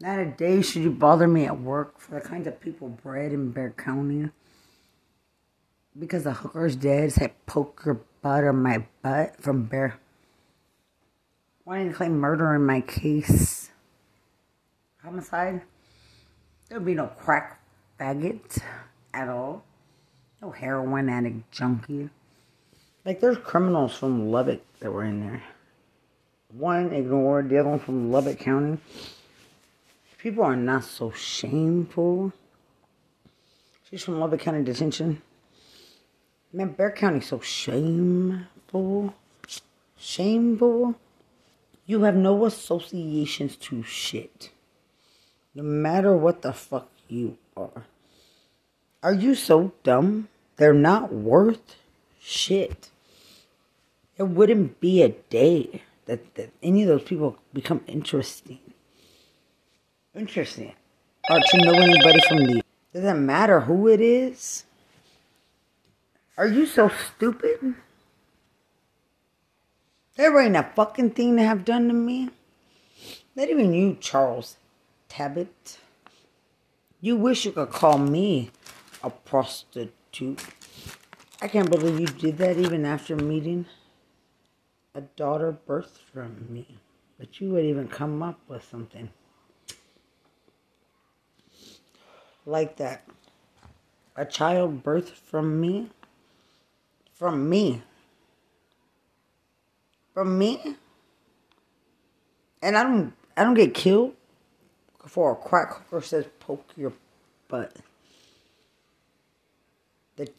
Not a day should you bother me at work for the kinds of people bred in Bexar County. Because the hooker's dead, say poke your butt or my butt from Bexar. Wanting to claim murder in my case. Homicide. There'd be no crack faggot at all. No heroin addict junkie. Like there's criminals from Lubbock that were in there. One ignored, the other one from Lubbock County. People are not so shameful. She's from Lubbock County Detention. Man, Bexar County's so shameful. Shameful. You have no associations to shit. No matter what the fuck you are. Are you so dumb? They're not worth shit. There wouldn't be a day that, that any of those people become interesting. Interesting. Or to know anybody from the. Doesn't matter who it is. Are you so stupid? There ain't a fucking thing to have done to me. Not even you, Charles Tabbitt. You wish you could call me a prostitute. I can't believe you did that even after meeting a daughter birthed from me. But you would even come up with something like that. A child birthed from me? From me. From me? And I don't I don't get killed for a crack hooker says poke your butt. The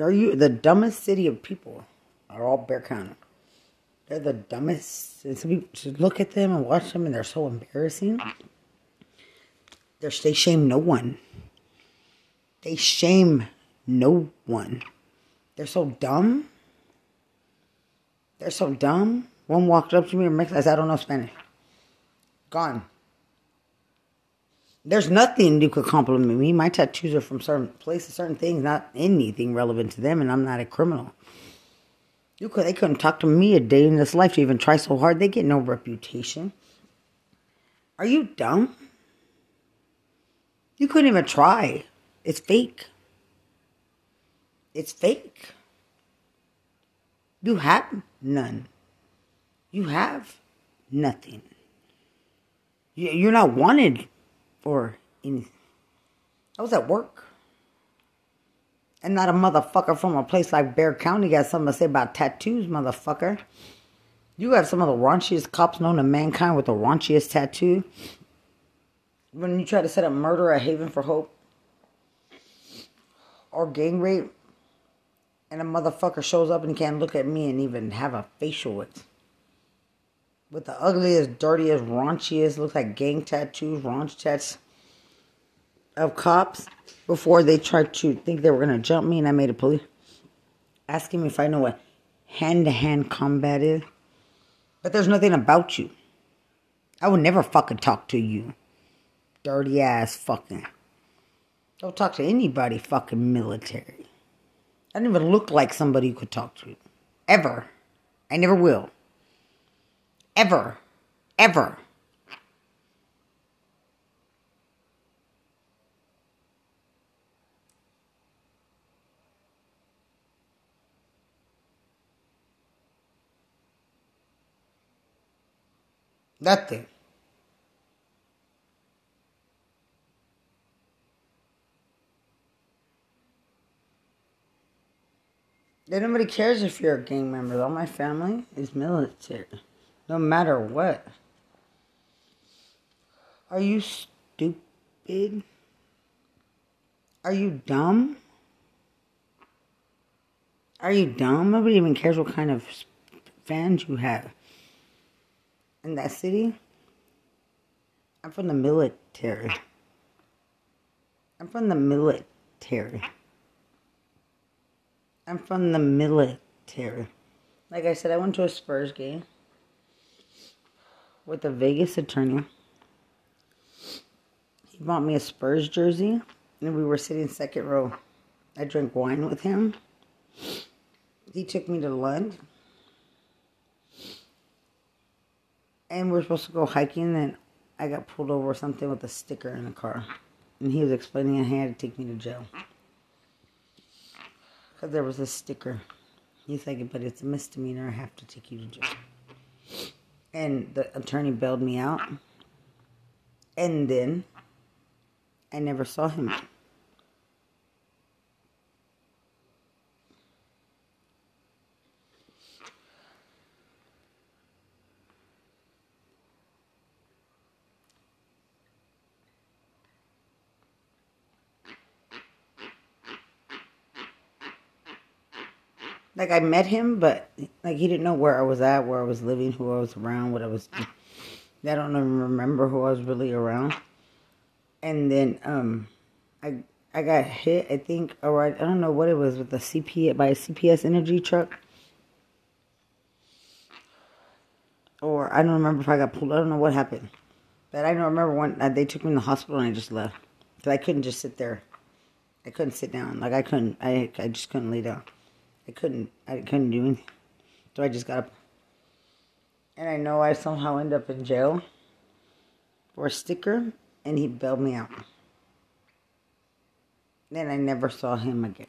are you the dumbest city of people are all Bexar County. They're the dumbest. And so we should look at them and watch them, and they're so embarrassing. They're, they shame no one. They shame no one. They're so dumb. They're so dumb. One walked up to me and said, I don't know Spanish. Gone. There's nothing you could compliment me. My tattoos are from certain places, certain things, not anything relevant to them, and I'm not a criminal. You could they couldn't talk to me a day in this life to even try so hard. They get no reputation. Are you dumb? You couldn't even try. It's fake. It's fake. You have none. You have nothing. You're not wanted for anything. I was at work. And not a motherfucker from a place like Bexar County got something to say about tattoos, motherfucker. You have some of the raunchiest cops known to mankind with the raunchiest tattoo. When you try to set up murder a Haven for Hope or gang rape, and a motherfucker shows up and can't look at me and even have a facial with. With the ugliest, dirtiest, raunchiest, looks like gang tattoos, raunch tats of cops before they tried to think they were gonna jump me and I made a police asking me if I know what hand to hand combat is. But there's nothing about you. I would never fucking talk to you. Dirty ass fucking. Don't talk to anybody fucking military. I don't even look like somebody you could talk to. Ever. I never will. Ever. Ever. Nothing. Nobody cares if you're a gang member. All my family is military. No matter what. Are you stupid? Are you dumb? Are you dumb? Nobody even cares what kind of fans you have in that city. I'm from the military. I'm from the military. I'm from the military. Like I said, I went to a Spurs game with a Vegas attorney. He bought me a Spurs jersey, and we were sitting second row. I drank wine with him. He took me to lunch. and we're supposed to go hiking. And I got pulled over something with a sticker in the car. And he was explaining he had to take me to jail. Because there was a sticker. He's like, but it's a misdemeanor. I have to take you to jail. And the attorney bailed me out. And then I never saw him. Like I met him, but like he didn't know where I was at, where I was living, who I was around, what I was. I don't even remember who I was really around. And then um, I I got hit. I think, or I, I don't know what it was with the CP by a CPS Energy truck. Or I don't remember if I got pulled. I don't know what happened, but I don't remember when uh, they took me to the hospital and I just left. So I couldn't just sit there. I couldn't sit down. Like I couldn't. I I just couldn't lay down. I couldn't I couldn't do anything. So I just got up. And I know I somehow end up in jail for a sticker and he bailed me out. Then I never saw him again.